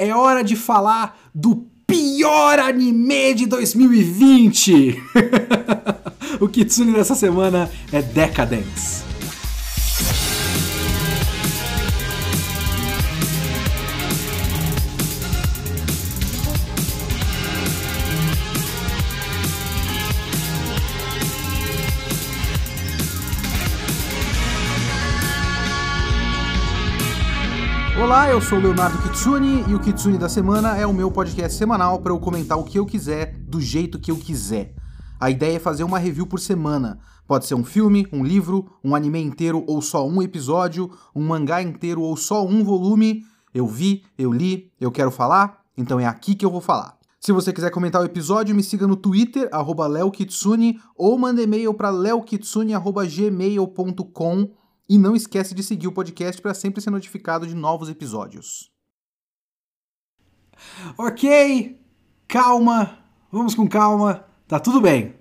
é hora de falar do pior anime de 2020. o Kitsune dessa semana é Decadence. Eu sou o Leonardo Kitsune e o Kitsune da Semana é o meu podcast semanal para eu comentar o que eu quiser, do jeito que eu quiser. A ideia é fazer uma review por semana. Pode ser um filme, um livro, um anime inteiro ou só um episódio, um mangá inteiro ou só um volume. Eu vi, eu li, eu quero falar, então é aqui que eu vou falar. Se você quiser comentar o episódio, me siga no Twitter, leokitsune, ou manda e-mail para leokitsune.gmail.com e não esquece de seguir o podcast para sempre ser notificado de novos episódios. Ok, calma, vamos com calma, tá tudo bem.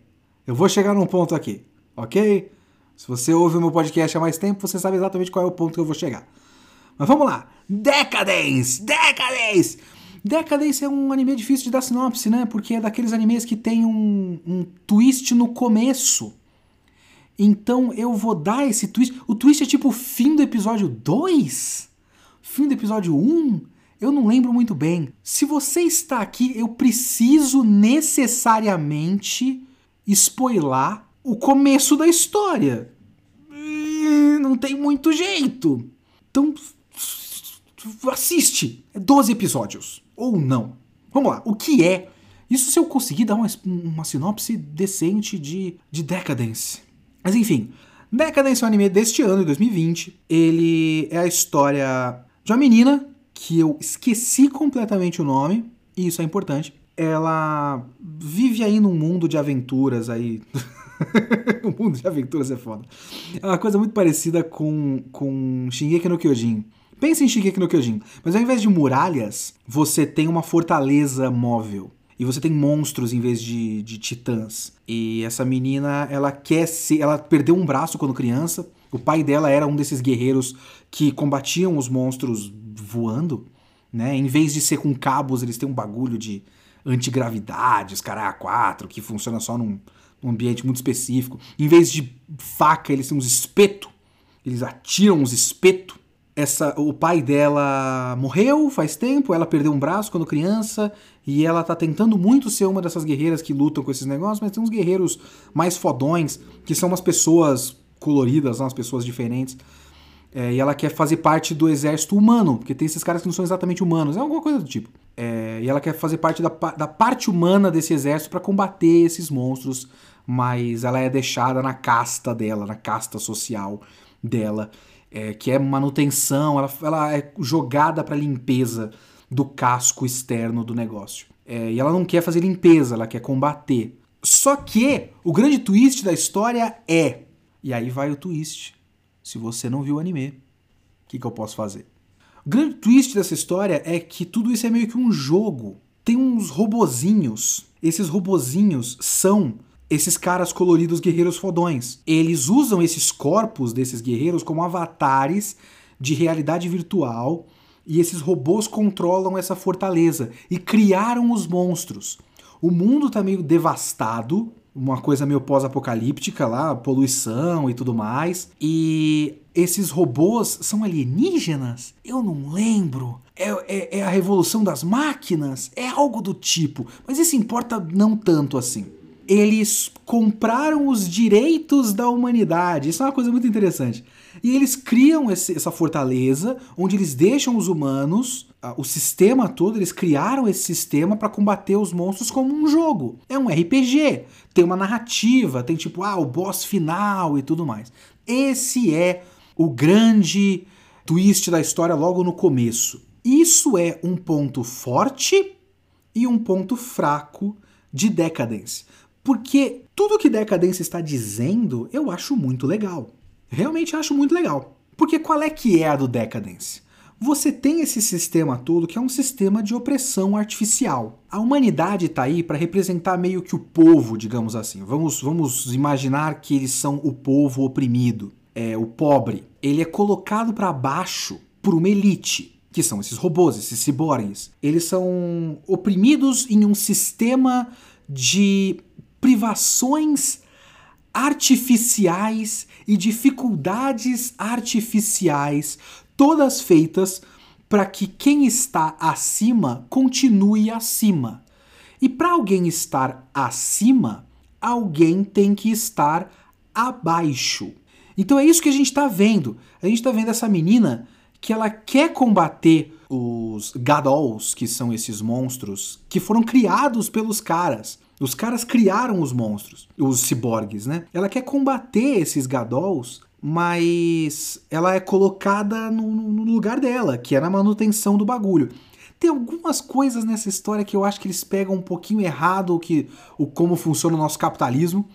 Eu vou chegar num ponto aqui, ok? Se você ouve o meu podcast há mais tempo, você sabe exatamente qual é o ponto que eu vou chegar. Mas vamos lá! Decadence! Decadence! Decadence é um anime difícil de dar sinopse, né? Porque é daqueles animes que tem um, um twist no começo. Então eu vou dar esse twist. O twist é tipo fim do episódio 2? Fim do episódio 1? Eu não lembro muito bem. Se você está aqui, eu preciso necessariamente spoiler o começo da história. Não tem muito jeito. Então, assiste. É 12 episódios. Ou não. Vamos lá. O que é? Isso se eu conseguir dar uma, uma sinopse decente de, de Decadence. Mas enfim, Decadence é um anime deste ano, de 2020. Ele é a história de uma menina que eu esqueci completamente o nome, e isso é importante. Ela vive aí num mundo de aventuras aí. o mundo de aventuras é foda. É uma coisa muito parecida com, com Shingeki no Kyojin. Pense em Shingeki no Kyojin, mas ao invés de muralhas, você tem uma fortaleza móvel e você tem monstros em vez de, de titãs. E essa menina, ela quer ser. Ela perdeu um braço quando criança. O pai dela era um desses guerreiros que combatiam os monstros voando. Né? Em vez de ser com cabos, eles têm um bagulho de antigravidade, os caras A4, que funciona só num, num ambiente muito específico. Em vez de faca, eles têm uns espeto. Eles atiram uns espeto essa, o pai dela morreu faz tempo, ela perdeu um braço quando criança, e ela tá tentando muito ser uma dessas guerreiras que lutam com esses negócios, mas tem uns guerreiros mais fodões, que são umas pessoas coloridas, umas pessoas diferentes. É, e ela quer fazer parte do exército humano, porque tem esses caras que não são exatamente humanos, é alguma coisa do tipo. É, e ela quer fazer parte da, da parte humana desse exército para combater esses monstros, mas ela é deixada na casta dela, na casta social dela é, que é manutenção, ela, ela é jogada para limpeza do casco externo do negócio. É, e ela não quer fazer limpeza, ela quer combater. Só que o grande twist da história é. E aí vai o twist. Se você não viu o anime, o que, que eu posso fazer? O grande twist dessa história é que tudo isso é meio que um jogo. Tem uns robozinhos. Esses robozinhos são esses caras coloridos guerreiros fodões. Eles usam esses corpos desses guerreiros como avatares de realidade virtual e esses robôs controlam essa fortaleza e criaram os monstros. O mundo tá meio devastado, uma coisa meio pós-apocalíptica lá, poluição e tudo mais. E esses robôs são alienígenas? Eu não lembro. É, é, é a revolução das máquinas? É algo do tipo. Mas isso importa não tanto assim eles compraram os direitos da humanidade. Isso é uma coisa muito interessante. E eles criam esse, essa fortaleza onde eles deixam os humanos, o sistema todo, eles criaram esse sistema para combater os monstros como um jogo. É um RPG, tem uma narrativa, tem tipo, ah, o boss final e tudo mais. Esse é o grande twist da história logo no começo. Isso é um ponto forte e um ponto fraco de Decadence. Porque tudo que Decadência está dizendo, eu acho muito legal. Realmente acho muito legal. Porque qual é que é a do Decadence? Você tem esse sistema todo que é um sistema de opressão artificial. A humanidade está aí para representar meio que o povo, digamos assim. Vamos, vamos imaginar que eles são o povo oprimido, é o pobre. Ele é colocado para baixo por uma elite que são esses robôs, esses ciborgues, eles são oprimidos em um sistema de privações artificiais e dificuldades artificiais, todas feitas para que quem está acima continue acima. E para alguém estar acima, alguém tem que estar abaixo. Então é isso que a gente está vendo. A gente está vendo essa menina que ela quer combater os Gadolls, que são esses monstros que foram criados pelos caras. Os caras criaram os monstros, os ciborgues, né? Ela quer combater esses Gadolls, mas ela é colocada no, no lugar dela, que é na manutenção do bagulho. Tem algumas coisas nessa história que eu acho que eles pegam um pouquinho errado o que o como funciona o nosso capitalismo,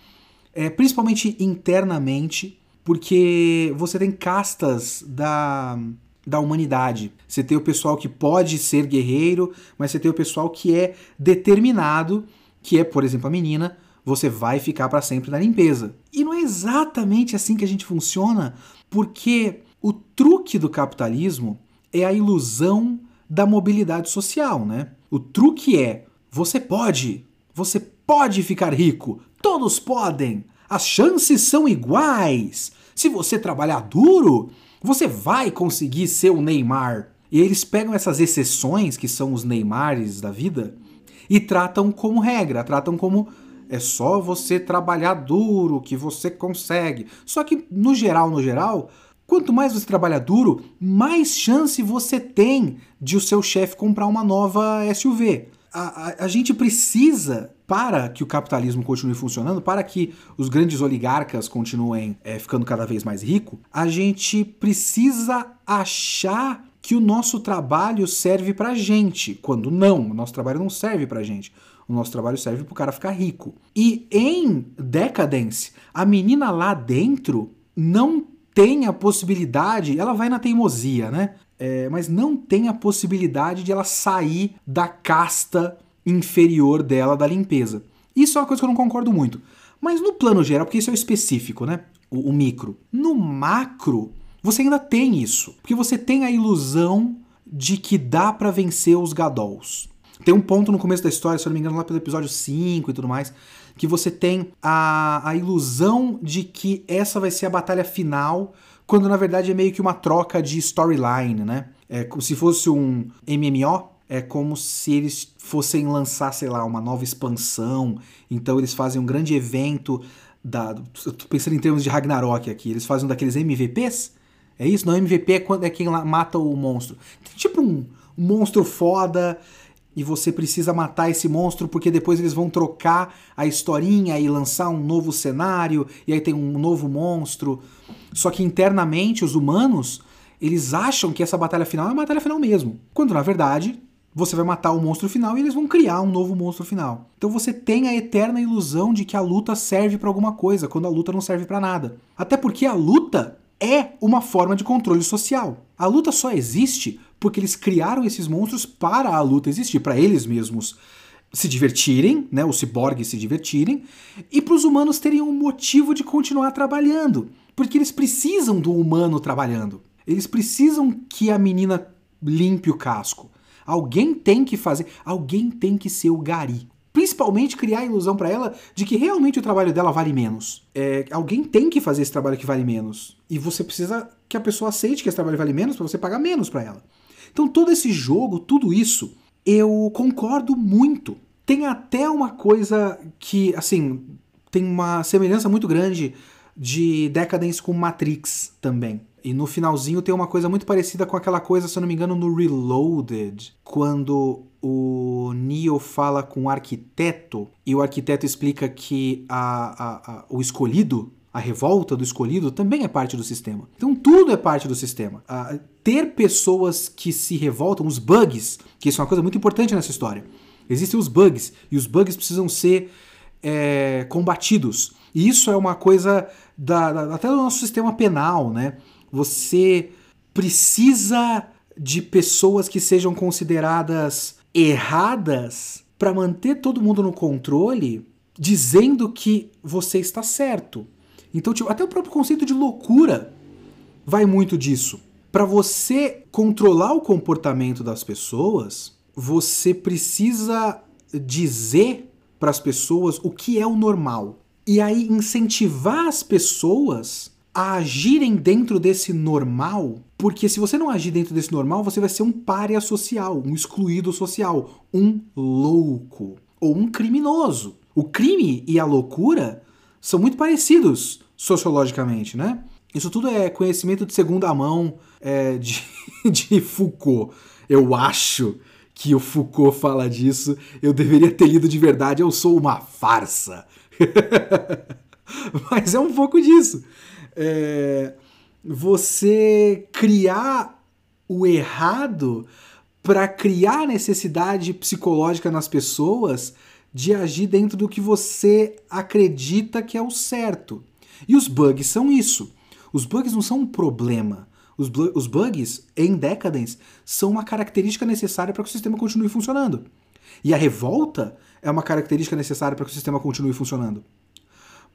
é, principalmente internamente, porque você tem castas da da humanidade. Você tem o pessoal que pode ser guerreiro, mas você tem o pessoal que é determinado, que é, por exemplo, a menina, você vai ficar para sempre na limpeza. E não é exatamente assim que a gente funciona, porque o truque do capitalismo é a ilusão da mobilidade social, né? O truque é: você pode, você pode ficar rico, todos podem, as chances são iguais. Se você trabalhar duro, você vai conseguir ser o Neymar. E eles pegam essas exceções, que são os Neymares da vida, e tratam como regra, tratam como é só você trabalhar duro que você consegue. Só que no geral, no geral, quanto mais você trabalha duro, mais chance você tem de o seu chefe comprar uma nova SUV. A, a, a, gente precisa para que o capitalismo continue funcionando, para que os grandes oligarcas continuem é, ficando cada vez mais ricos, a gente precisa achar que o nosso trabalho serve pra gente, quando não, o nosso trabalho não serve pra gente. O nosso trabalho serve pro cara ficar rico. E em Decadence, a menina lá dentro não tem a possibilidade, ela vai na teimosia, né? É, mas não tem a possibilidade de ela sair da casta inferior dela da limpeza. Isso é uma coisa que eu não concordo muito. Mas no plano geral, porque isso é o específico, né? O, o micro. No macro, você ainda tem isso. Porque você tem a ilusão de que dá para vencer os Gadols. Tem um ponto no começo da história, se eu não me engano, lá pelo episódio 5 e tudo mais, que você tem a, a ilusão de que essa vai ser a batalha final, quando na verdade é meio que uma troca de storyline, né? É como se fosse um MMO, é como se eles fossem lançar, sei lá, uma nova expansão. Então eles fazem um grande evento da. Eu tô pensando em termos de Ragnarok aqui. Eles fazem um daqueles MVPs. É isso? Não, MVP é, quando, é quem mata o monstro. Tipo um, um monstro foda e você precisa matar esse monstro porque depois eles vão trocar a historinha e lançar um novo cenário e aí tem um novo monstro. Só que internamente os humanos, eles acham que essa batalha final é uma batalha final mesmo, quando na verdade você vai matar o monstro final e eles vão criar um novo monstro final. Então você tem a eterna ilusão de que a luta serve para alguma coisa, quando a luta não serve para nada. Até porque a luta é uma forma de controle social. A luta só existe porque eles criaram esses monstros para a luta existir, para eles mesmos se divertirem, né, os ciborgues se divertirem, e para os humanos terem um motivo de continuar trabalhando, porque eles precisam do humano trabalhando. Eles precisam que a menina limpe o casco. Alguém tem que fazer, alguém tem que ser o gari. Principalmente criar a ilusão para ela de que realmente o trabalho dela vale menos. É, alguém tem que fazer esse trabalho que vale menos. E você precisa que a pessoa aceite que esse trabalho vale menos para você pagar menos para ela. Então todo esse jogo, tudo isso, eu concordo muito. Tem até uma coisa que, assim, tem uma semelhança muito grande de Decadence com Matrix também. E no finalzinho tem uma coisa muito parecida com aquela coisa, se eu não me engano, no Reloaded, quando o Neo fala com o arquiteto e o arquiteto explica que a, a, a, o escolhido, a revolta do escolhido, também é parte do sistema. Então tudo é parte do sistema. ter pessoas que se revoltam, os bugs, que isso é uma coisa muito importante nessa história. Existem os bugs e os bugs precisam ser é, combatidos. E isso é uma coisa da, da, até do nosso sistema penal, né? Você precisa de pessoas que sejam consideradas erradas para manter todo mundo no controle, dizendo que você está certo. Então, tipo, até o próprio conceito de loucura vai muito disso. Para você controlar o comportamento das pessoas, você precisa dizer para as pessoas o que é o normal. E aí incentivar as pessoas a agirem dentro desse normal, porque se você não agir dentro desse normal, você vai ser um párea social, um excluído social, um louco ou um criminoso. O crime e a loucura são muito parecidos sociologicamente, né? Isso tudo é conhecimento de segunda mão é, de, de Foucault. Eu acho que o Foucault fala disso. Eu deveria ter lido de verdade. Eu sou uma farsa. Mas é um pouco disso é, você criar o errado para criar necessidade psicológica nas pessoas de agir dentro do que você acredita que é o certo. E os bugs são isso. Os bugs não são um problema. Os, os bugs em Decadence são uma característica necessária para que o sistema continue funcionando. E a revolta é uma característica necessária para que o sistema continue funcionando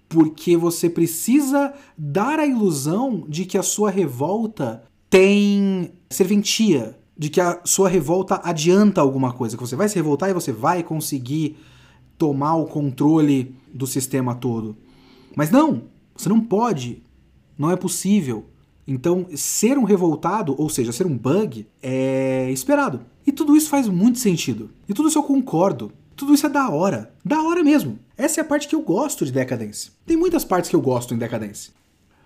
porque você precisa dar a ilusão de que a sua revolta tem serventia, de que a sua revolta adianta alguma coisa, que você vai se revoltar e você vai conseguir tomar o controle do sistema todo. Mas não, você não pode, não é possível. Então, ser um revoltado, ou seja, ser um bug, é esperado. E tudo isso faz muito sentido. E tudo isso eu concordo. Tudo isso é da hora. Da hora mesmo. Essa é a parte que eu gosto de Decadence. Tem muitas partes que eu gosto em Decadence.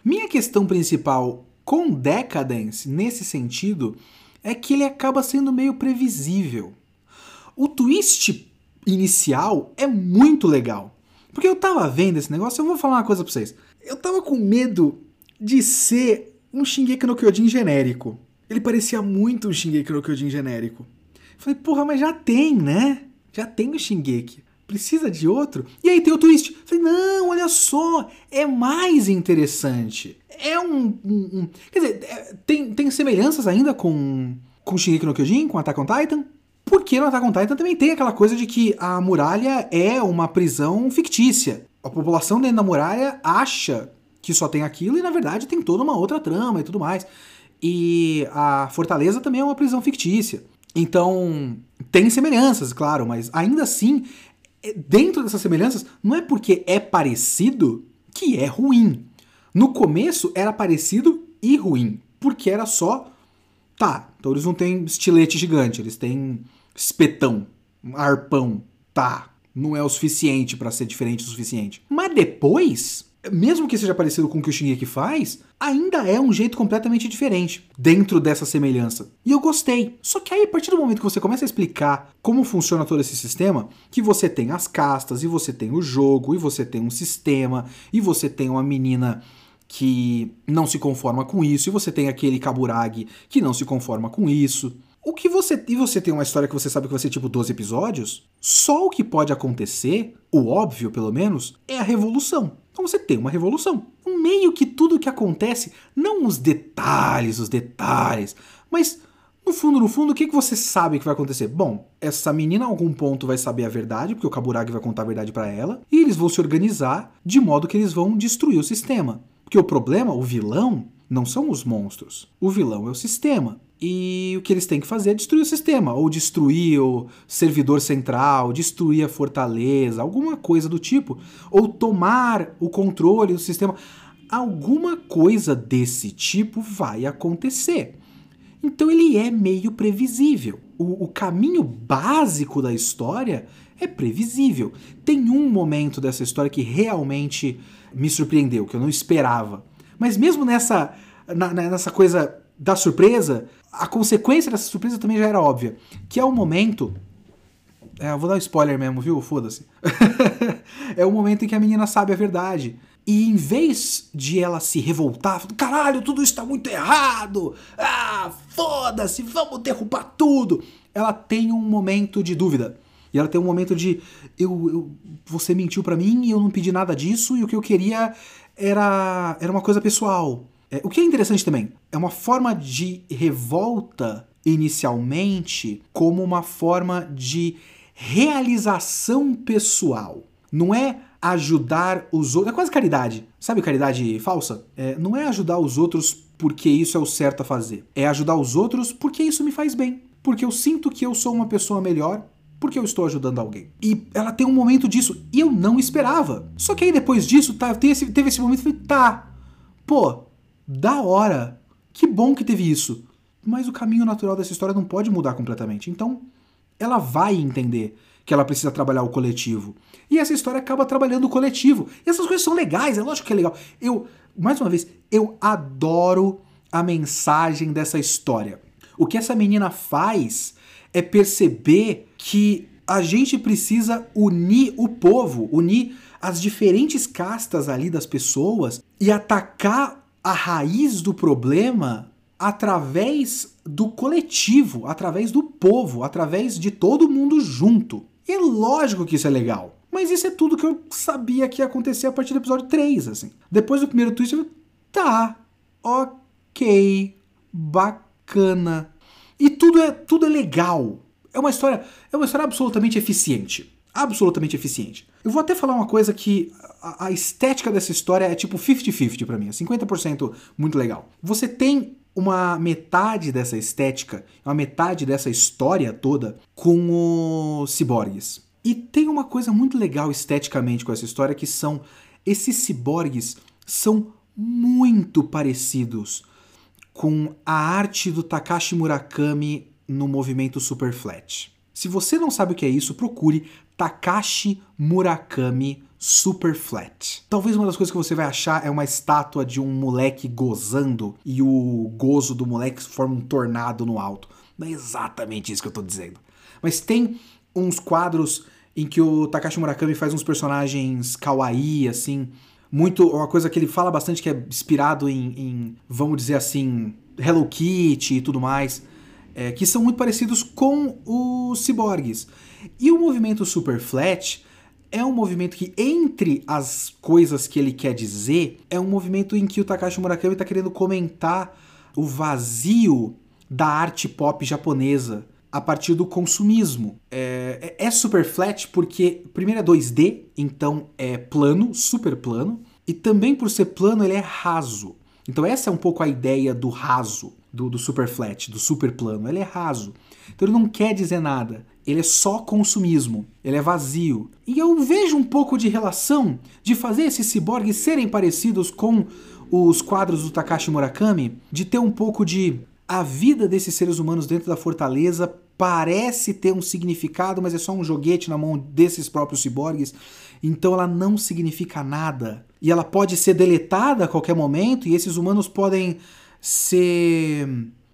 Minha questão principal com Decadence, nesse sentido, é que ele acaba sendo meio previsível. O twist inicial é muito legal. Porque eu tava vendo esse negócio, eu vou falar uma coisa pra vocês. Eu tava com medo de ser um Shingeki no Kyojin genérico. Ele parecia muito um Shingeki no Kyojin genérico. Falei, porra, mas já tem, né? Já tem o Shingeki. Precisa de outro? E aí tem o twist. Falei, não, olha só, é mais interessante. É um. um, um quer dizer, é, tem, tem semelhanças ainda com, com Shingeki no Kyojin, com Attack on Titan. Porque no Attack on Titan também tem aquela coisa de que a muralha é uma prisão fictícia. A população dentro da muralha acha que só tem aquilo e na verdade tem toda uma outra trama e tudo mais. E a fortaleza também é uma prisão fictícia. Então, tem semelhanças, claro, mas ainda assim, é, dentro dessas semelhanças, não é porque é parecido que é ruim. No começo era parecido e ruim, porque era só. Tá, então eles não têm estilete gigante, eles têm espetão, arpão. Tá, não é o suficiente para ser diferente o suficiente. Mas depois, mesmo que seja parecido com o que o Shingeki faz, ainda é um jeito completamente diferente dentro dessa semelhança. E eu gostei. Só que aí, a partir do momento que você começa a explicar como funciona todo esse sistema, que você tem as castas, e você tem o jogo, e você tem um sistema, e você tem uma menina que não se conforma com isso, e você tem aquele Kaburagi que não se conforma com isso. O que você. E você tem uma história que você sabe que vai ser tipo 12 episódios? Só o que pode acontecer, o óbvio pelo menos, é a revolução. Então você tem uma revolução. Um meio que tudo que acontece, não os detalhes, os detalhes, mas no fundo, no fundo, o que, que você sabe que vai acontecer? Bom, essa menina a algum ponto vai saber a verdade, porque o Kaburagi vai contar a verdade para ela, e eles vão se organizar de modo que eles vão destruir o sistema. Porque o problema, o vilão, não são os monstros. O vilão é o sistema. E o que eles têm que fazer é destruir o sistema, ou destruir o servidor central, destruir a fortaleza, alguma coisa do tipo, ou tomar o controle do sistema. Alguma coisa desse tipo vai acontecer. Então ele é meio previsível. O, o, caminho básico da história é previsível. Tem um momento dessa história que realmente me surpreendeu, que eu não esperava. Mas mesmo nessa, na, nessa coisa da surpresa, a consequência dessa surpresa também já era óbvia. Que é o momento. É, eu vou dar um spoiler mesmo, viu? Foda-se. é o momento em que a menina sabe a verdade. E em vez de ela se revoltar, caralho, tudo está muito errado, ah, foda-se, vamos derrubar tudo, ela tem um momento de dúvida. E ela tem um momento de eu, eu você mentiu para mim e eu não pedi nada disso e o que eu queria era era uma coisa pessoal. É, o que é interessante também, é uma forma de revolta inicialmente como uma forma de realização pessoal. Não é ajudar os outros. É quase caridade. Sabe caridade falsa? É, não é ajudar os outros porque isso é o certo a fazer. É ajudar os outros porque isso me faz bem. Porque eu sinto que eu sou uma pessoa melhor porque eu estou ajudando alguém. E ela tem um momento disso e eu não esperava. Só que aí depois disso, tá, teve esse, teve esse momento e falei, tá, pô, da hora. Que bom que teve isso. Mas o caminho natural dessa história não pode mudar completamente. Então, ela vai entender que ela precisa trabalhar o coletivo. E essa história acaba trabalhando o coletivo. E essas coisas são legais, é lógico que é legal. Eu, mais uma vez, eu adoro a mensagem dessa história. O que essa menina faz é perceber que a gente precisa unir o povo, unir as diferentes castas ali das pessoas e atacar a raiz do problema através do coletivo, através do povo, através de todo mundo junto. E é lógico que isso é legal. Mas isso é tudo que eu sabia que ia acontecer a partir do episódio 3, assim. Depois do primeiro twist, eu tá, ok, bacana. E tudo é, tudo é legal. É uma história, é uma história absolutamente eficiente. Absolutamente eficiente. Eu vou até falar uma coisa que a, a estética dessa história é tipo 50-50 para mim, é 50% muito legal. Você tem uma metade dessa estética, uma metade dessa história toda com os ciborgues. E tem uma coisa muito legal esteticamente com essa história que são esses ciborgues são muito parecidos com a arte do Takashi Murakami no movimento Superflat. Se você não sabe o que é isso, procure Takashi Murakami Superflat. Talvez uma das coisas que você vai achar é uma estátua de um moleque gozando e o gozo do moleque forma um tornado no alto. Não é exatamente isso que eu tô dizendo. Mas tem uns quadros em que o Takashi Murakami faz uns personagens kawaii, assim, muito. Uma coisa que ele fala bastante que é inspirado em, em vamos dizer assim, Hello Kitty e tudo mais é, que são muito parecidos com os ciborgues. E o movimento super flat é um movimento que, entre as coisas que ele quer dizer, é um movimento em que o Takashi Murakami está querendo comentar o vazio da arte pop japonesa a partir do consumismo. É, é, é super flat porque, primeiro, é 2D, então é plano, super plano, e também por ser plano, ele é raso. Então, essa é um pouco a ideia do raso do, do super flat, do super plano. Ele é raso. Então ele não quer dizer nada. Ele é só consumismo. Ele é vazio. E eu vejo um pouco de relação de fazer esses ciborgues serem parecidos com os quadros do Takashi Murakami, de ter um pouco de a vida desses seres humanos dentro da fortaleza parece ter um significado, mas é só um joguete na mão desses próprios ciborgues. Então ela não significa nada. E ela pode ser deletada a qualquer momento, e esses humanos podem ser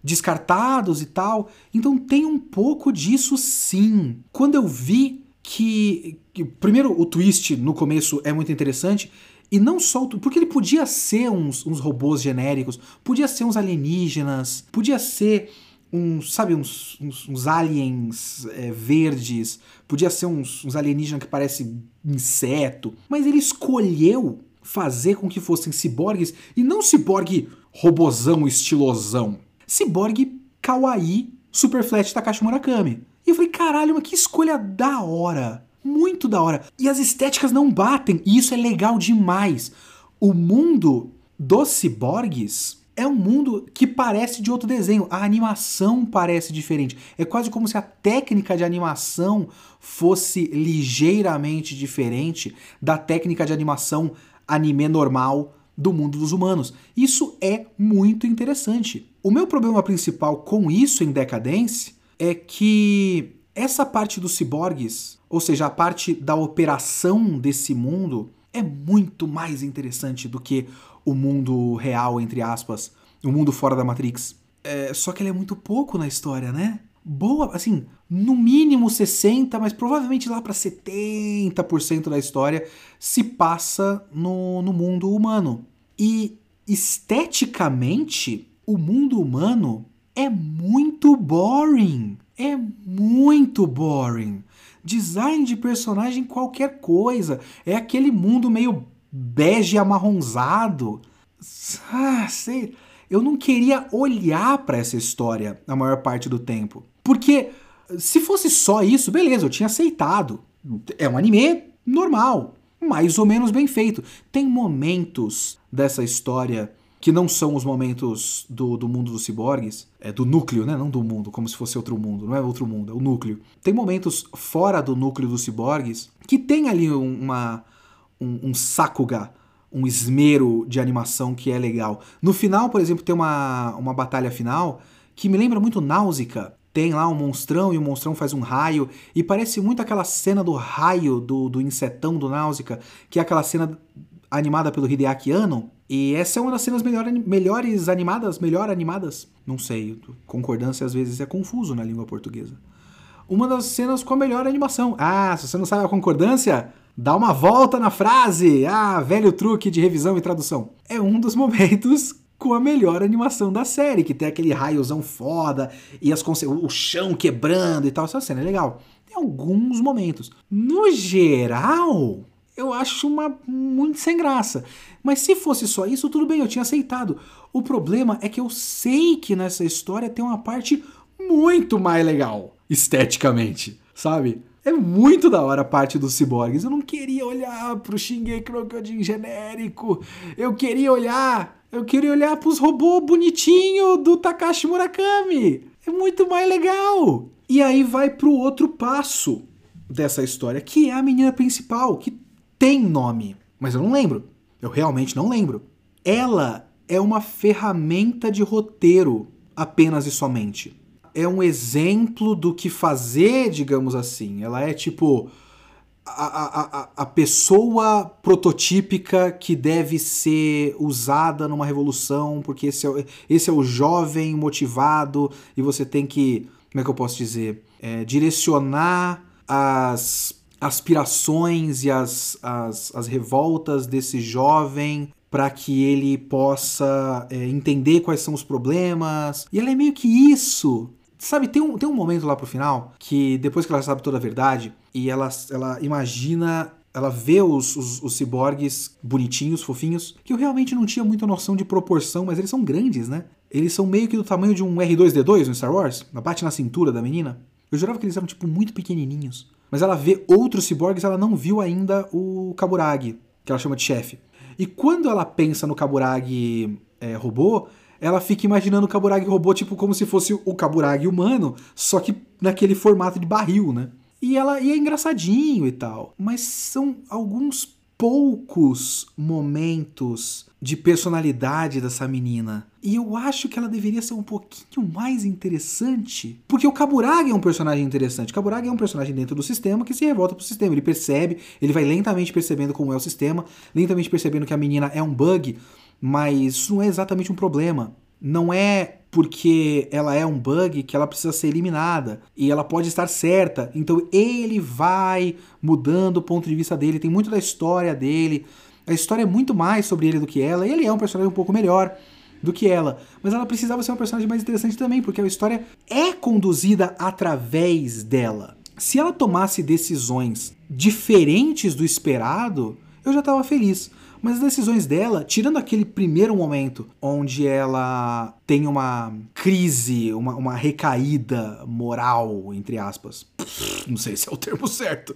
descartados e tal. Então tem um pouco disso sim. Quando eu vi que, que, primeiro o twist no começo é muito interessante e não só o, porque ele podia ser uns, uns robôs genéricos, podia ser uns alienígenas, podia ser uns, sabe, uns, uns, uns aliens é, verdes, podia ser uns, uns alienígenas que parecem inseto, mas ele escolheu fazer com que fossem ciborgues e não ciborgue robozão estilosão. Cyborg Kawaii Superflat Takashi Murakami. E eu falei, caralho, mas que escolha da hora. Muito da hora. E as estéticas não batem, e isso é legal demais. O mundo dos ciborgues é um mundo que parece de outro desenho. A animação parece diferente. É quase como se a técnica de animação fosse ligeiramente diferente da técnica de animação anime normal do mundo dos humanos. Isso é muito interessante. O meu problema principal com isso em Decadence é que essa parte dos ciborgues, ou seja, a parte da operação desse mundo, é muito mais interessante do que o mundo real, entre aspas, o mundo fora da Matrix. É, só que ele é muito pouco na história, né? Boa, assim, no mínimo 60, mas provavelmente lá para 70% da história se passa no, no mundo humano. E esteticamente, o mundo humano é muito boring. É muito boring. Design de personagem qualquer coisa. É aquele mundo meio bege amarronzado. Ah, sei. Eu não queria olhar para essa história a maior parte do tempo. Porque se fosse só isso, beleza, eu tinha aceitado. É um anime normal mais ou menos bem feito. Tem momentos dessa história que não são os momentos do, do mundo dos ciborgues, é do núcleo, né? Não do mundo, como se fosse outro mundo, não é outro mundo, é o núcleo. Tem momentos fora do núcleo dos ciborgues que tem ali uma, um, um sakuga, um esmero de animação que é legal. No final, por exemplo, tem uma, uma batalha final que me lembra muito Náusica. Tem lá um monstrão e o monstrão faz um raio. E parece muito aquela cena do raio do, do insetão do Náusica, que é aquela cena animada pelo Hideaki Anno. E essa é uma das cenas melhor, melhores animadas, melhor animadas. Não sei, concordância às vezes é confuso na língua portuguesa. Uma das cenas com a melhor animação. Ah, se você não sabe a concordância, dá uma volta na frase. Ah, velho truque de revisão e tradução. É um dos momentos com a melhor animação da série, que tem aquele raiozão foda e as o chão quebrando e tal. Essa cena é legal. Tem alguns momentos. No geral, eu acho uma muito sem graça. Mas se fosse só isso, tudo bem, eu tinha aceitado. O problema é que eu sei que nessa história tem uma parte muito mais legal, esteticamente, sabe? É muito da hora a parte dos ciborgues. Eu não queria olhar pro Shingeki Kyojin genérico. Eu queria olhar, eu queria olhar pros robôs bonitinho do Takashi Murakami. É muito mais legal. E aí vai pro outro passo dessa história, que é a menina principal, que tem nome, mas eu não lembro. Eu realmente não lembro. Ela é uma ferramenta de roteiro apenas e somente. É um exemplo do que fazer, digamos assim. Ela é tipo a, a, a pessoa prototípica que deve ser usada numa revolução, porque esse é, esse é o jovem motivado e você tem que, como é que eu posso dizer, é, direcionar as aspirações e as, as, as revoltas desse jovem para que ele possa é, entender quais são os problemas. E ela é meio que isso. Sabe, tem um, tem um momento lá pro final que depois que ela sabe toda a verdade e ela, ela imagina ela vê os, os, os, ciborgues bonitinhos, fofinhos, que eu realmente não tinha muita noção de proporção, mas eles são grandes, né? Eles são meio que do tamanho de um R2D2 no Star Wars, bate na cintura da menina. Eu jurava que eles eram, tipo, muito pequenininhos. Mas ela vê outros ciborgues, ela não viu ainda o Kaburagi, que ela chama de chefe. E quando ela pensa no Kaburagi é, robô, ela fica imaginando o Kaburagi robô tipo como se fosse o Kaburagi humano, só que naquele formato de barril, né? E ela e é engraçadinho e tal, mas são alguns poucos momentos de personalidade dessa menina. E eu acho que ela deveria ser um pouquinho mais interessante. Porque o Kaburagi é um personagem interessante. O Kaburagi é um personagem dentro do sistema que se revolta pro sistema. Ele percebe, ele vai lentamente percebendo como é o sistema, lentamente percebendo que a menina é um bug, mas isso não é exatamente um problema. Não é porque ela é um bug que ela precisa ser eliminada e ela pode estar certa. Então ele vai mudando o ponto de vista dele, tem muito da história dele. A história é muito mais sobre ele do que ela, e ele é um personagem um pouco melhor do que ela. Mas ela precisava ser uma personagem mais interessante também, porque a história é conduzida através dela. Se ela tomasse decisões diferentes do esperado, eu já estava feliz. Mas as decisões dela, tirando aquele primeiro momento onde ela tem uma crise, uma, uma recaída moral, entre aspas, não sei se é o termo certo,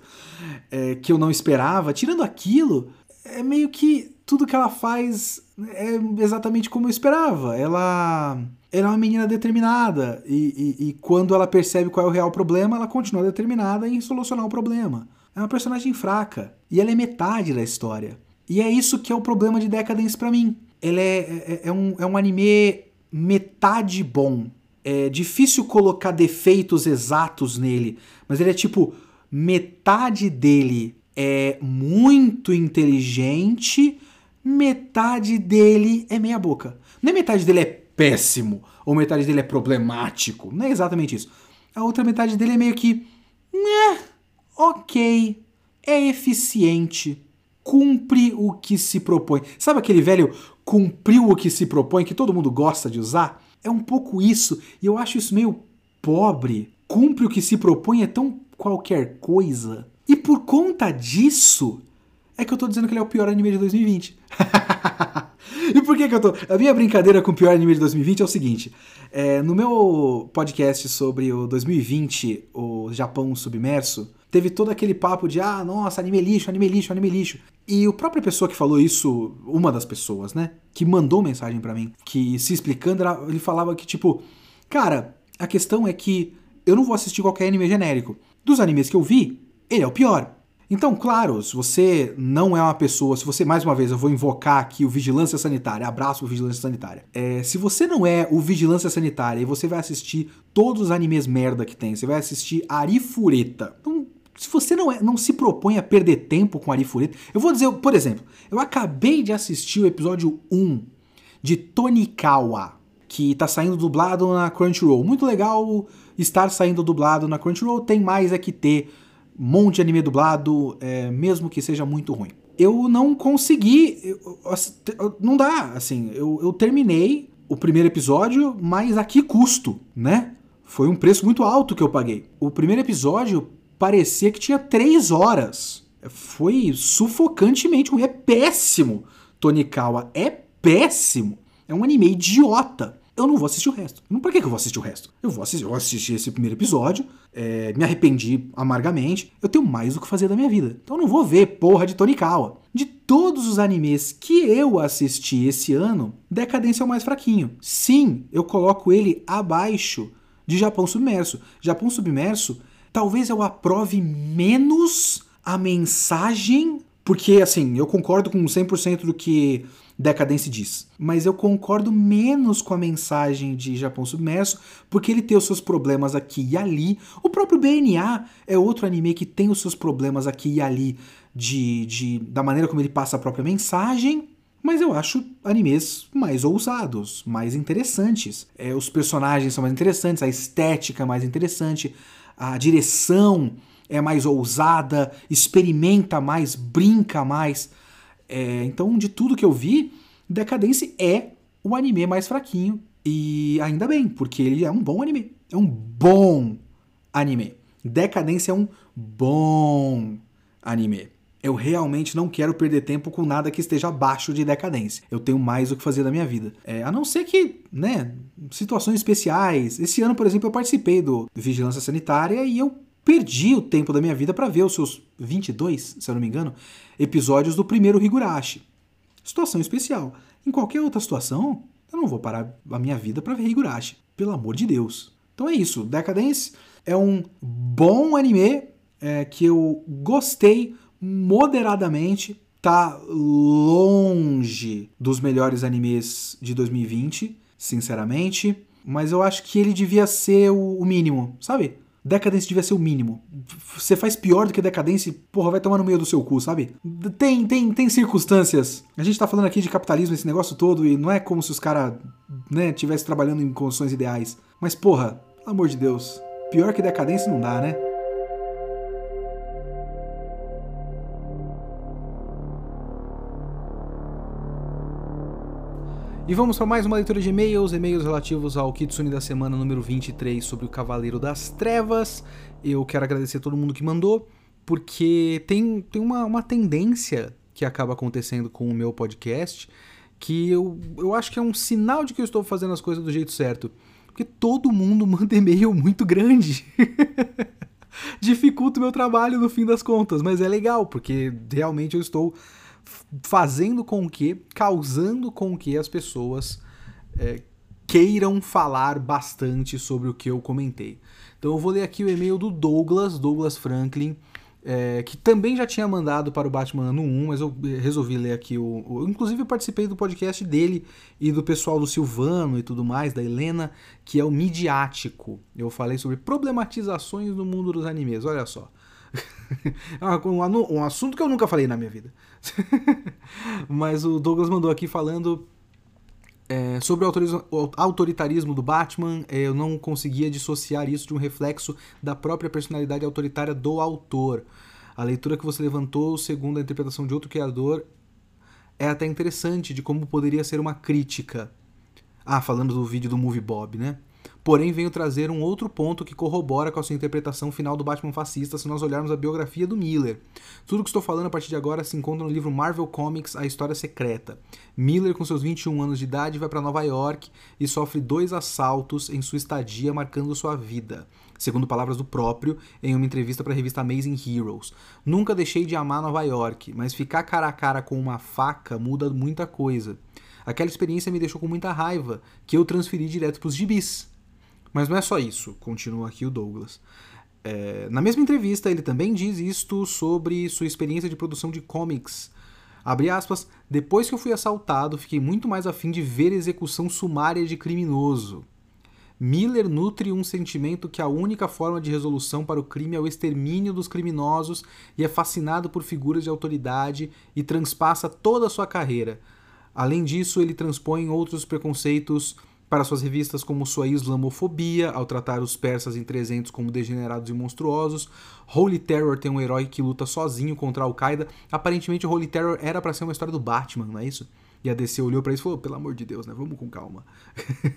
é, que eu não esperava, tirando aquilo, é meio que tudo que ela faz é exatamente como eu esperava. Ela, ela é uma menina determinada e, e, e quando ela percebe qual é o real problema, ela continua determinada em solucionar o problema. É uma personagem fraca e ela é metade da história. E é isso que é o problema de Decadence para mim. Ele é, é, é, um, é um anime metade bom. É difícil colocar defeitos exatos nele, mas ele é tipo metade dele é muito inteligente, metade dele é meia boca. Não é metade dele é péssimo ou metade dele é problemático. Não é exatamente isso. A outra metade dele é meio que, né, ok, é eficiente cumpre o que se propõe. Sabe aquele velho cumpriu o que se propõe que todo mundo gosta de usar? É um pouco isso, e eu acho isso meio pobre. Cumpre o que se propõe é tão qualquer coisa. E por conta disso, é que eu tô dizendo que ele é o pior anime de 2020. e por que que eu tô... A minha brincadeira com o pior anime de 2020 é o seguinte. É, no meu podcast sobre o 2020, o Japão submerso, teve todo aquele papo de ah, nossa, anime lixo, anime lixo, anime lixo. E a própria pessoa que falou isso, uma das pessoas, né, que mandou mensagem para mim, que se explicando, ele falava que tipo, cara, a questão é que eu não vou assistir qualquer anime genérico. Dos animes que eu vi, ele é o pior. Então, claro, se você não é uma pessoa, se você, mais uma vez, eu vou invocar aqui o Vigilância Sanitária, abraço o Vigilância Sanitária. É, se você não é o Vigilância Sanitária e você vai assistir todos os animes merda que tem, você vai assistir Arifureta. Então, se você não, é, não se propõe a perder tempo com Arifureta, eu vou dizer, por exemplo, eu acabei de assistir o episódio 1 de Tonikawa, que tá saindo dublado na Crunchyroll. Muito legal estar saindo dublado na Crunchyroll, tem mais é que ter monte de anime dublado, é, mesmo que seja muito ruim. Eu não consegui. Eu, não dá, assim. Eu, eu terminei o primeiro episódio, mas a que custo, né? Foi um preço muito alto que eu paguei. O primeiro episódio parecia que tinha três horas. Foi sufocantemente ruim. É péssimo, Tonikawa. É péssimo. É um anime idiota eu não vou assistir o resto. Por que, que eu vou assistir o resto? Eu vou assistir, eu esse primeiro episódio, é, me arrependi amargamente. Eu tenho mais o que fazer da minha vida. Então eu não vou ver porra de Tonikawa. De todos os animes que eu assisti esse ano, Decadência é o mais fraquinho. Sim, eu coloco ele abaixo de Japão Submerso. Japão Submerso, talvez eu aprove menos a mensagem, porque assim, eu concordo com 100% do que Decadence diz. Mas eu concordo menos com a mensagem de Japão Submerso, porque ele tem os seus problemas aqui e ali. O próprio BNA é outro anime que tem os seus problemas aqui e ali de, de da maneira como ele passa a própria mensagem. Mas eu acho animes mais ousados, mais interessantes. É, os personagens são mais interessantes, a estética é mais interessante, a direção é mais ousada, experimenta mais, brinca mais. É, então, de tudo que eu vi, Decadence é o anime mais fraquinho. E ainda bem, porque ele é um bom anime. É um bom anime. Decadência é um bom anime. Eu realmente não quero perder tempo com nada que esteja abaixo de decadência. Eu tenho mais o que fazer da minha vida. É, a não ser que, né, situações especiais. Esse ano, por exemplo, eu participei do Vigilância Sanitária e eu perdi o tempo da minha vida para ver os seus 22, se eu não me engano, episódios do primeiro Higurashi. Situação especial. Em qualquer outra situação, eu não vou parar a minha vida para ver Higurashi. Pelo amor de Deus. Então é isso. Decadence é um bom anime é, que eu gostei moderadamente. Tá longe dos melhores animes de 2020, sinceramente. Mas eu acho que ele devia ser o mínimo, sabe? Decadence devia ser o mínimo. Você faz pior do que Decadence, porra, vai tomar no meio do seu cu, sabe? Tem, tem, tem circunstâncias. A gente tá falando aqui de capitalismo, esse negócio todo, e não é como se os caras, né, estivessem trabalhando em condições ideais. Mas, porra, pelo amor de Deus, pior que Decadence não dá, né? E vamos para mais uma leitura de e-mails, e-mails relativos ao Kitsune da semana número 23 sobre o Cavaleiro das Trevas. Eu quero agradecer a todo mundo que mandou, porque tem, tem uma, uma tendência que acaba acontecendo com o meu podcast, que eu, eu acho que é um sinal de que eu estou fazendo as coisas do jeito certo. Porque todo mundo manda e-mail muito grande. Dificulta o meu trabalho no fim das contas, mas é legal, porque realmente eu estou fazendo com que, causando com que as pessoas é, queiram falar bastante sobre o que eu comentei. Então eu vou ler aqui o e-mail do Douglas, Douglas Franklin, é, que também já tinha mandado para o Batman ano 1, mas eu resolvi ler aqui o, o, Inclusive eu participei do podcast dele e do pessoal do Silvano e tudo mais, da Helena, que é o Midiático. Eu falei sobre problematizações no mundo dos animes, olha só. É um, um assunto que eu nunca falei na minha vida. Mas o Douglas mandou aqui falando é, sobre o autoritarismo do Batman, é, eu não conseguia dissociar isso de um reflexo da própria personalidade autoritária do autor. A leitura que você levantou, segundo a interpretação de outro criador, é até interessante de como poderia ser uma crítica. Ah, falando do vídeo do Movie Bob, né? Porém, venho trazer um outro ponto que corrobora com a sua interpretação final do Batman fascista se nós olharmos a biografia do Miller. Tudo que estou falando a partir de agora se encontra no livro Marvel Comics A História Secreta. Miller, com seus 21 anos de idade, vai para Nova York e sofre dois assaltos em sua estadia, marcando sua vida. Segundo palavras do próprio, em uma entrevista para a revista Amazing Heroes. Nunca deixei de amar Nova York, mas ficar cara a cara com uma faca muda muita coisa. Aquela experiência me deixou com muita raiva, que eu transferi direto para os gibis. Mas não é só isso, continua aqui o Douglas. É, na mesma entrevista, ele também diz isto sobre sua experiência de produção de comics. Abre aspas, depois que eu fui assaltado, fiquei muito mais afim de ver execução sumária de criminoso. Miller nutre um sentimento que a única forma de resolução para o crime é o extermínio dos criminosos e é fascinado por figuras de autoridade e transpassa toda a sua carreira. Além disso, ele transpõe outros preconceitos para suas revistas como sua islamofobia, ao tratar os persas em 300 como degenerados e monstruosos. Holy Terror tem um herói que luta sozinho contra a Al-Qaeda. Aparentemente, Holy Terror era para ser uma história do Batman, não é isso? E a DC olhou para isso e falou: pelo amor de Deus, né? Vamos com calma.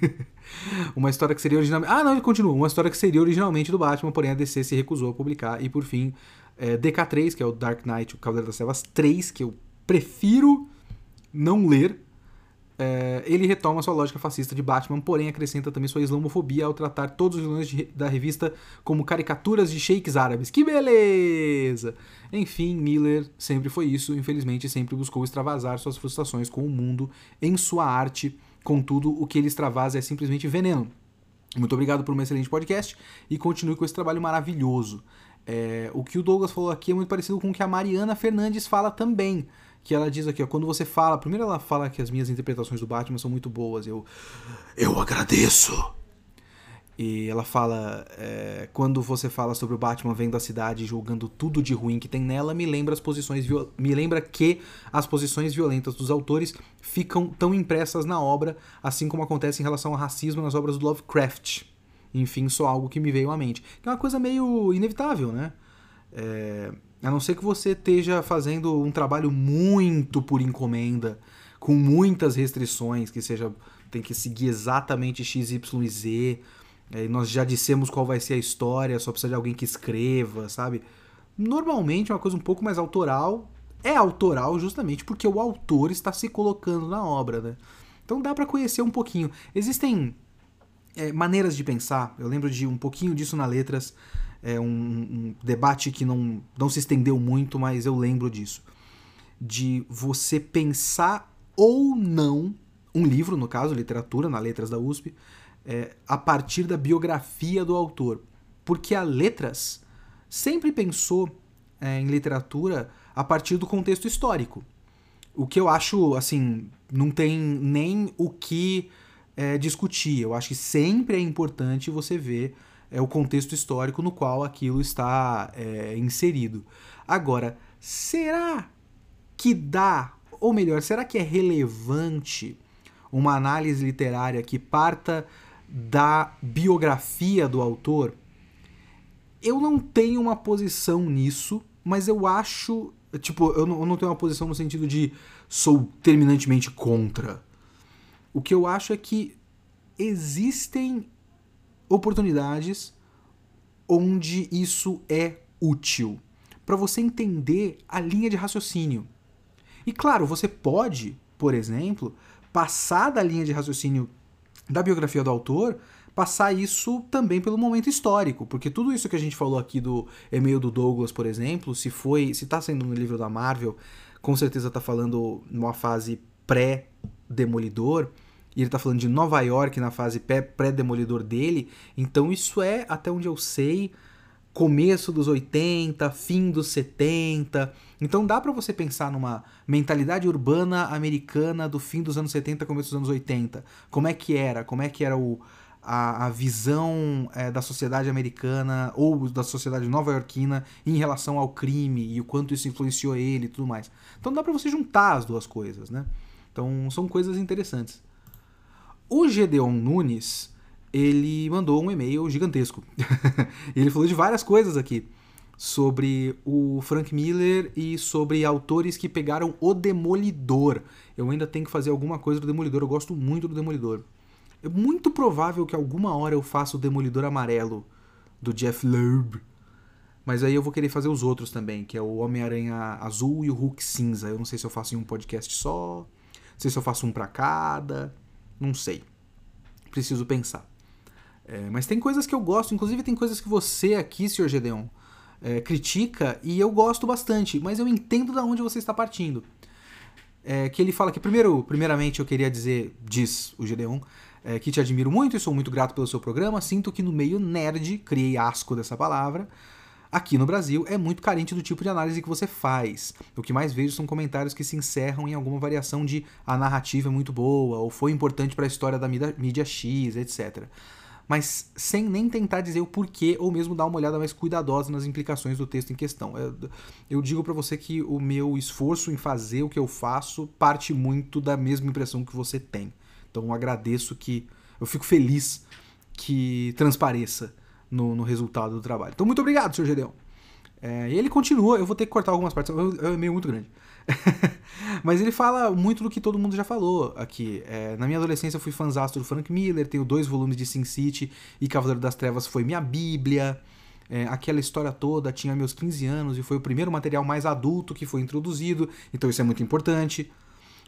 uma história que seria originalmente. Ah, não, ele continua. Uma história que seria originalmente do Batman, porém a DC se recusou a publicar. E por fim, é, DK3, que é o Dark Knight, o Cavaleiro das Trevas 3, que eu prefiro não ler é, ele retoma sua lógica fascista de Batman, porém acrescenta também sua islamofobia ao tratar todos os vilões de, da revista como caricaturas de sheiks árabes. Que beleza! Enfim, Miller sempre foi isso, infelizmente sempre buscou extravasar suas frustrações com o mundo em sua arte, contudo, o que ele extravasa é simplesmente veneno. Muito obrigado por um excelente podcast e continue com esse trabalho maravilhoso. É, o que o Douglas falou aqui é muito parecido com o que a Mariana Fernandes fala também que ela diz aqui, ó, quando você fala, primeiro ela fala que as minhas interpretações do Batman são muito boas, eu eu agradeço. E ela fala, é, quando você fala sobre o Batman vendo a cidade julgando tudo de ruim que tem nela, me lembra as posições me lembra que as posições violentas dos autores ficam tão impressas na obra, assim como acontece em relação ao racismo nas obras do Lovecraft. Enfim, só algo que me veio à mente. Que é uma coisa meio inevitável, né? É, a não ser que você esteja fazendo um trabalho muito por encomenda, com muitas restrições, que seja tem que seguir exatamente X, Y e Z. É, nós já dissemos qual vai ser a história, só precisa de alguém que escreva, sabe? Normalmente é uma coisa um pouco mais autoral. É autoral justamente porque o autor está se colocando na obra, né? Então dá para conhecer um pouquinho. Existem é, maneiras de pensar. Eu lembro de um pouquinho disso na Letras é um, um debate que não, não se estendeu muito, mas eu lembro disso. De você pensar ou não um livro, no caso, literatura, na Letras da USP, é, a partir da biografia do autor. Porque a Letras sempre pensou é, em literatura a partir do contexto histórico. O que eu acho, assim, não tem nem o que é, discutir. Eu acho que sempre é importante você ver é o contexto histórico no qual aquilo está é, inserido. Agora, será que dá, ou melhor, será que é relevante uma análise literária que parta da biografia do autor? Eu não tenho uma posição nisso, mas eu acho. Tipo, eu não, eu não tenho uma posição no sentido de sou terminantemente contra. O que eu acho é que existem oportunidades onde isso é útil para você entender a linha de raciocínio. E claro, você pode, por exemplo, passar da linha de raciocínio da biografia do autor, passar isso também pelo momento histórico, porque tudo isso que a gente falou aqui do e-mail do Douglas, por exemplo, se foi, se tá sendo no livro da Marvel, com certeza tá falando numa fase pré-demolidor, e ele tá falando de Nova York na fase pré-demolidor dele, então isso é, até onde eu sei, começo dos 80, fim dos 70. Então dá para você pensar numa mentalidade urbana americana do fim dos anos 70, começo dos anos 80. Como é que era? Como é que era o, a, a visão é, da sociedade americana ou da sociedade nova-iorquina em relação ao crime e o quanto isso influenciou ele e tudo mais. Então dá para você juntar as duas coisas, né? Então são coisas interessantes. O Gedeon Nunes, ele mandou um e-mail gigantesco. ele falou de várias coisas aqui. Sobre o Frank Miller e sobre autores que pegaram o Demolidor. Eu ainda tenho que fazer alguma coisa do Demolidor, eu gosto muito do Demolidor. É muito provável que alguma hora eu faça o Demolidor Amarelo do Jeff Loeb. Mas aí eu vou querer fazer os outros também, que é o Homem-Aranha Azul e o Hulk Cinza. Eu não sei se eu faço em um podcast só, não sei se eu faço um para cada, não sei. Preciso pensar. É, mas tem coisas que eu gosto, inclusive tem coisas que você aqui, Sr. Gedeon, é, critica e eu gosto bastante, mas eu entendo de onde você está partindo. É, que ele fala que, primeiro, primeiramente, eu queria dizer, diz o Gedeon, é, que te admiro muito e sou muito grato pelo seu programa. Sinto que no meio nerd, criei asco dessa palavra, aqui no Brasil é muito carente do tipo de análise que você faz. O que mais vejo são comentários que se encerram em alguma variação de a narrativa é muito boa, ou foi importante para a história da mídia, X, etc mas sem nem tentar dizer o porquê ou mesmo dar uma olhada mais cuidadosa nas implicações do texto em questão. Eu, eu digo para você que o meu esforço em fazer o que eu faço parte muito da mesma impressão que você tem. Então eu agradeço que. Eu fico feliz que transpareça no, no resultado do trabalho. Então muito obrigado, Sr. Gedeon. É, e ele continua, eu vou ter que cortar algumas partes, é meio muito grande. Mas ele fala muito do que todo mundo já falou aqui. É, na minha adolescência eu fui fãzastro do Frank Miller, tenho dois volumes de Sin City e Cavaleiro das Trevas foi minha bíblia. É, aquela história toda tinha meus 15 anos e foi o primeiro material mais adulto que foi introduzido, então isso é muito importante.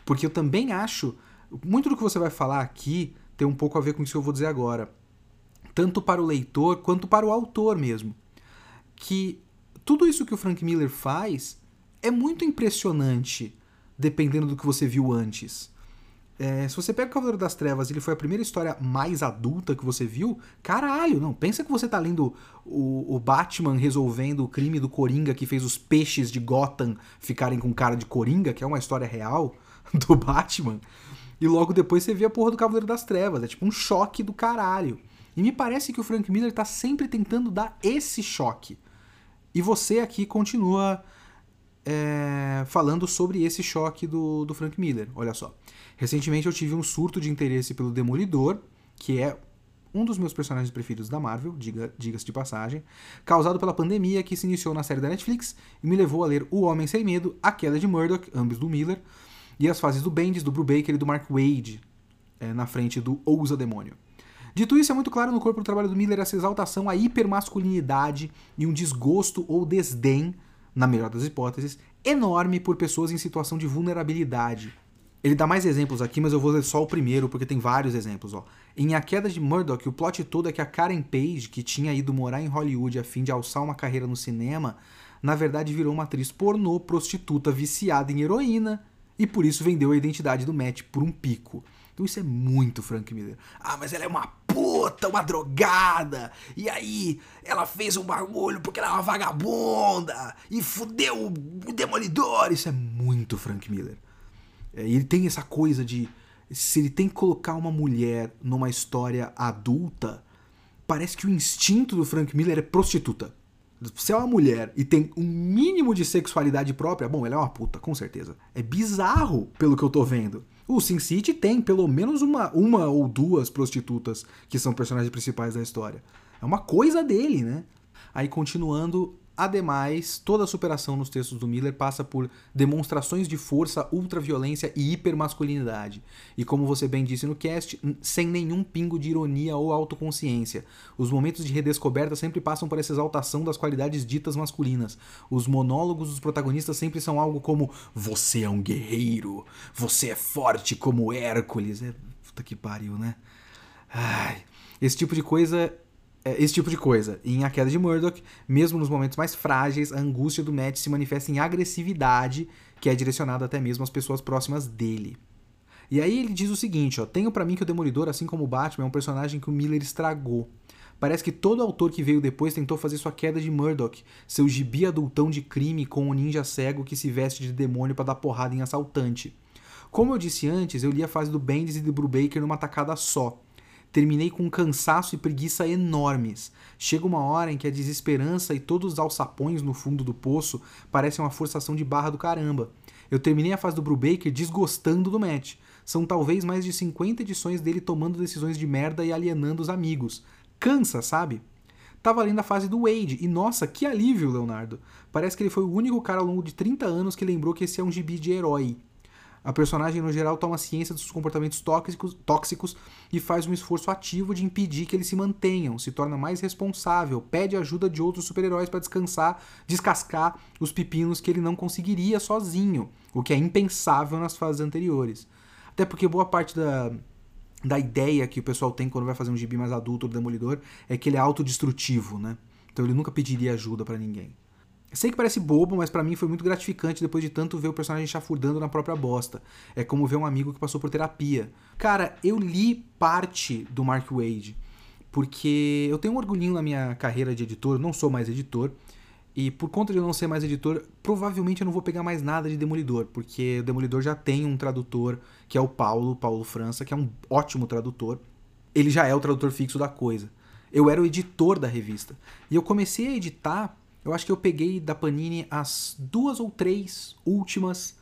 Porque eu também acho, muito do que você vai falar aqui tem um pouco a ver com isso que eu vou dizer agora. Tanto para o leitor quanto para o autor mesmo. Que tudo isso que o Frank Miller faz é muito impressionante, dependendo do que você viu antes. É, se você pega o Cavaleiro das Trevas, ele foi a primeira história mais adulta que você viu, caralho, não. Pensa que você tá lendo o, o, Batman resolvendo o crime do Coringa que fez os peixes de Gotham ficarem com cara de Coringa, que é uma história real do Batman. E logo depois você vê a porra do Cavaleiro das Trevas. É tipo um choque do caralho. E me parece que o Frank Miller tá sempre tentando dar esse choque. E você aqui continua é, falando sobre esse choque do, do Frank Miller. Olha só. Recentemente eu tive um surto de interesse pelo Demolidor, que é um dos meus personagens preferidos da Marvel, diga-se diga de passagem, causado pela pandemia que se iniciou na série da Netflix e me levou a ler O Homem Sem Medo, A Queda de Murdoch, ambos do Miller, e as fases do Bendis, do Brubaker e do Mark Wade, é, na frente do Ousa Demônio. Dito isso, é muito claro no corpo do trabalho do Miller essa exaltação à hipermasculinidade e um desgosto ou desdém na melhor das hipóteses, enorme por pessoas em situação de vulnerabilidade. Ele dá mais exemplos aqui, mas eu vou ler só o primeiro, porque tem vários exemplos. Ó. Em A Queda de Murdoch, o plot todo é que a Karen Page, que tinha ido morar em Hollywood a fim de alçar uma carreira no cinema, na verdade virou uma atriz pornô, prostituta, viciada em heroína, e por isso vendeu a identidade do Matt por um pico. Então isso é muito Frank Miller. Ah, mas ela é uma puta, uma drogada. E aí ela fez um bagulho porque ela é uma vagabunda. E fudeu o Demolidor. Isso é muito Frank Miller. É, ele tem essa coisa de. Se ele tem que colocar uma mulher numa história adulta, parece que o instinto do Frank Miller é prostituta. Se é uma mulher e tem um mínimo de sexualidade própria, bom, ela é uma puta, com certeza. É bizarro pelo que eu tô vendo. O Sin City tem pelo menos uma, uma ou duas prostitutas que são personagens principais da história. É uma coisa dele, né? Aí continuando, Ademais, toda a superação nos textos do Miller passa por demonstrações de força, ultraviolência e hipermasculinidade. E como você bem disse no cast, sem nenhum pingo de ironia ou autoconsciência. Os momentos de redescoberta sempre passam por essa exaltação das qualidades ditas masculinas. Os monólogos dos protagonistas sempre são algo como: Você é um guerreiro, você é forte como Hércules. É, puta que pariu, né? Ai, esse tipo de coisa esse tipo de coisa. em A Queda de Murdoch, mesmo nos momentos mais frágeis, a angústia do Matt se manifesta em agressividade, que é direcionada até mesmo às pessoas próximas dele. E aí ele diz o seguinte, ó, tenho para mim que o Demolidor, assim como o Batman, é um personagem que o Miller estragou. Parece que todo autor que veio depois tentou fazer sua queda de Murdoch, seu gibi adultão de crime com um ninja cego que se veste de demônio para dar porrada em assaltante. Como eu disse antes, eu li a fase do Bendis e do Brubaker numa tacada só. Terminei com um cansaço e preguiça enormes. Chega uma hora em que a desesperança e todos os alçapões no fundo do poço parecem uma forçação de barra do caramba. Eu terminei a fase do Brubaker desgostando do Matt. São talvez mais de 50 edições dele tomando decisões de merda e alienando os amigos. Cansa, sabe? Tava lendo a fase do Wade, e nossa, que alívio, Leonardo. Parece que ele foi o único cara ao longo de 30 anos que lembrou que esse é um gibi de herói. A personagem, no geral, toma ciência dos comportamentos tóxicos, tóxicos e faz um esforço ativo de impedir que eles se mantenham, se torna mais responsável, pede ajuda de outros super-heróis para descansar, descascar os pepinos que ele não conseguiria sozinho, o que é impensável nas fases anteriores. Até porque boa parte da, da ideia que o pessoal tem quando vai fazer um gibi mais adulto do Demolidor é que ele é autodestrutivo, né? Então ele nunca pediria ajuda para ninguém. Sei que parece bobo, mas para mim foi muito gratificante depois de tanto ver o personagem chafurdando na própria bosta. É como ver um amigo que passou por terapia. Cara, eu li parte do Mark Wade, porque eu tenho um orgulhinho na minha carreira de editor, não sou mais editor, e por conta de eu não ser mais editor, provavelmente eu não vou pegar mais nada de Demolidor, porque o Demolidor já tem um tradutor, que é o Paulo, Paulo França, que é um ótimo tradutor. Ele já é o tradutor fixo da coisa. Eu era o editor da revista. E eu comecei a editar eu acho que eu peguei da Panini as duas ou três últimas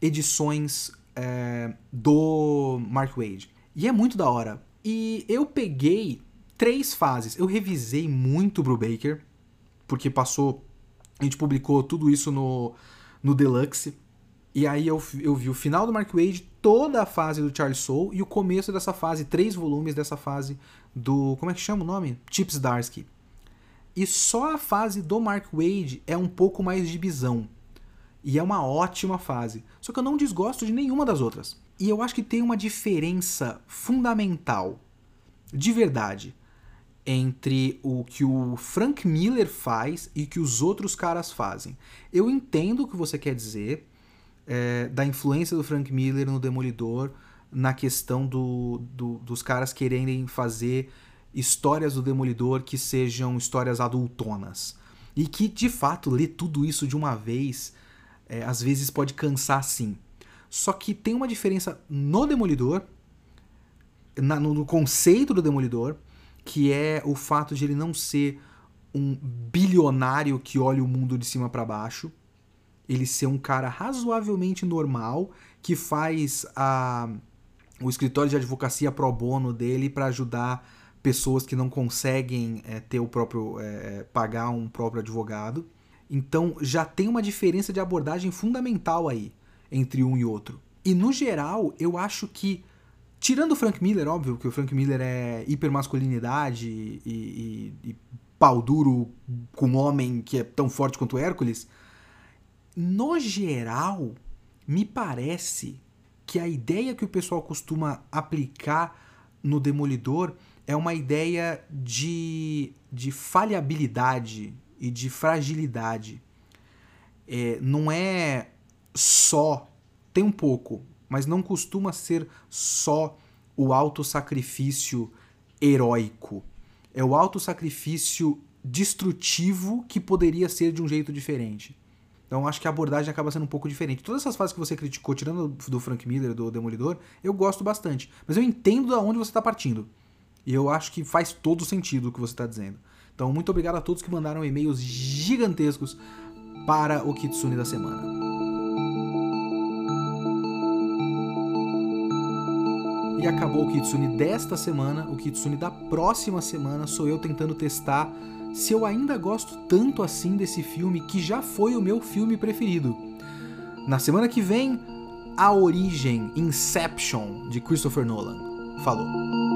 edições é, do Mark Wade. E é muito da hora. E eu peguei três fases. Eu revisei muito Brubaker, porque passou. A gente publicou tudo isso no, no Deluxe. E aí eu, eu vi o final do Mark Wade, toda a fase do Charles Soule e o começo dessa fase, três volumes dessa fase do. Como é que chama o nome? Chips Darsky. E só a fase do Mark Wade é um pouco mais de bisão. E é uma ótima fase. Só que eu não desgosto de nenhuma das outras. E eu acho que tem uma diferença fundamental, de verdade, entre o que o Frank Miller faz e o que os outros caras fazem. Eu entendo o que você quer dizer é, da influência do Frank Miller no Demolidor na questão do, do, dos caras quererem fazer histórias do Demolidor que sejam histórias adultonas. E que, de fato, ler tudo isso de uma vez é, às vezes pode cansar sim. Só que tem uma diferença no Demolidor, na, no conceito do Demolidor, que é o fato de ele não ser um bilionário que olha o mundo de cima para baixo. Ele ser um cara razoavelmente normal que faz a, o escritório de advocacia pro bono dele para ajudar pessoas que não conseguem é, ter o próprio é, pagar um próprio advogado. Então já tem uma diferença de abordagem fundamental aí entre um e outro. E no geral, eu acho que tirando o Frank Miller, óbvio que o Frank Miller é hipermasculinidade e, e, e pau duro com um homem que é tão forte quanto Hércules, no geral, me parece que a ideia que o pessoal costuma aplicar no Demolidor é uma ideia de, de falhabilidade e de fragilidade. É, não é só, tem um pouco, mas não costuma ser só o autossacrifício heróico. É o autossacrifício destrutivo que poderia ser de um jeito diferente. Então acho que a abordagem acaba sendo um pouco diferente. Todas essas fases que você criticou, tirando do Frank Miller, do Demolidor, eu gosto bastante. Mas eu entendo de onde você está partindo. E eu acho que faz todo sentido o que você está dizendo. Então, muito obrigado a todos que mandaram e-mails gigantescos para o Kitsune da semana. E acabou o Kitsune desta semana. O Kitsune da próxima semana sou eu tentando testar se eu ainda gosto tanto assim desse filme que já foi o meu filme preferido. Na semana que vem, A Origem, Inception, de Christopher Nolan. Falou!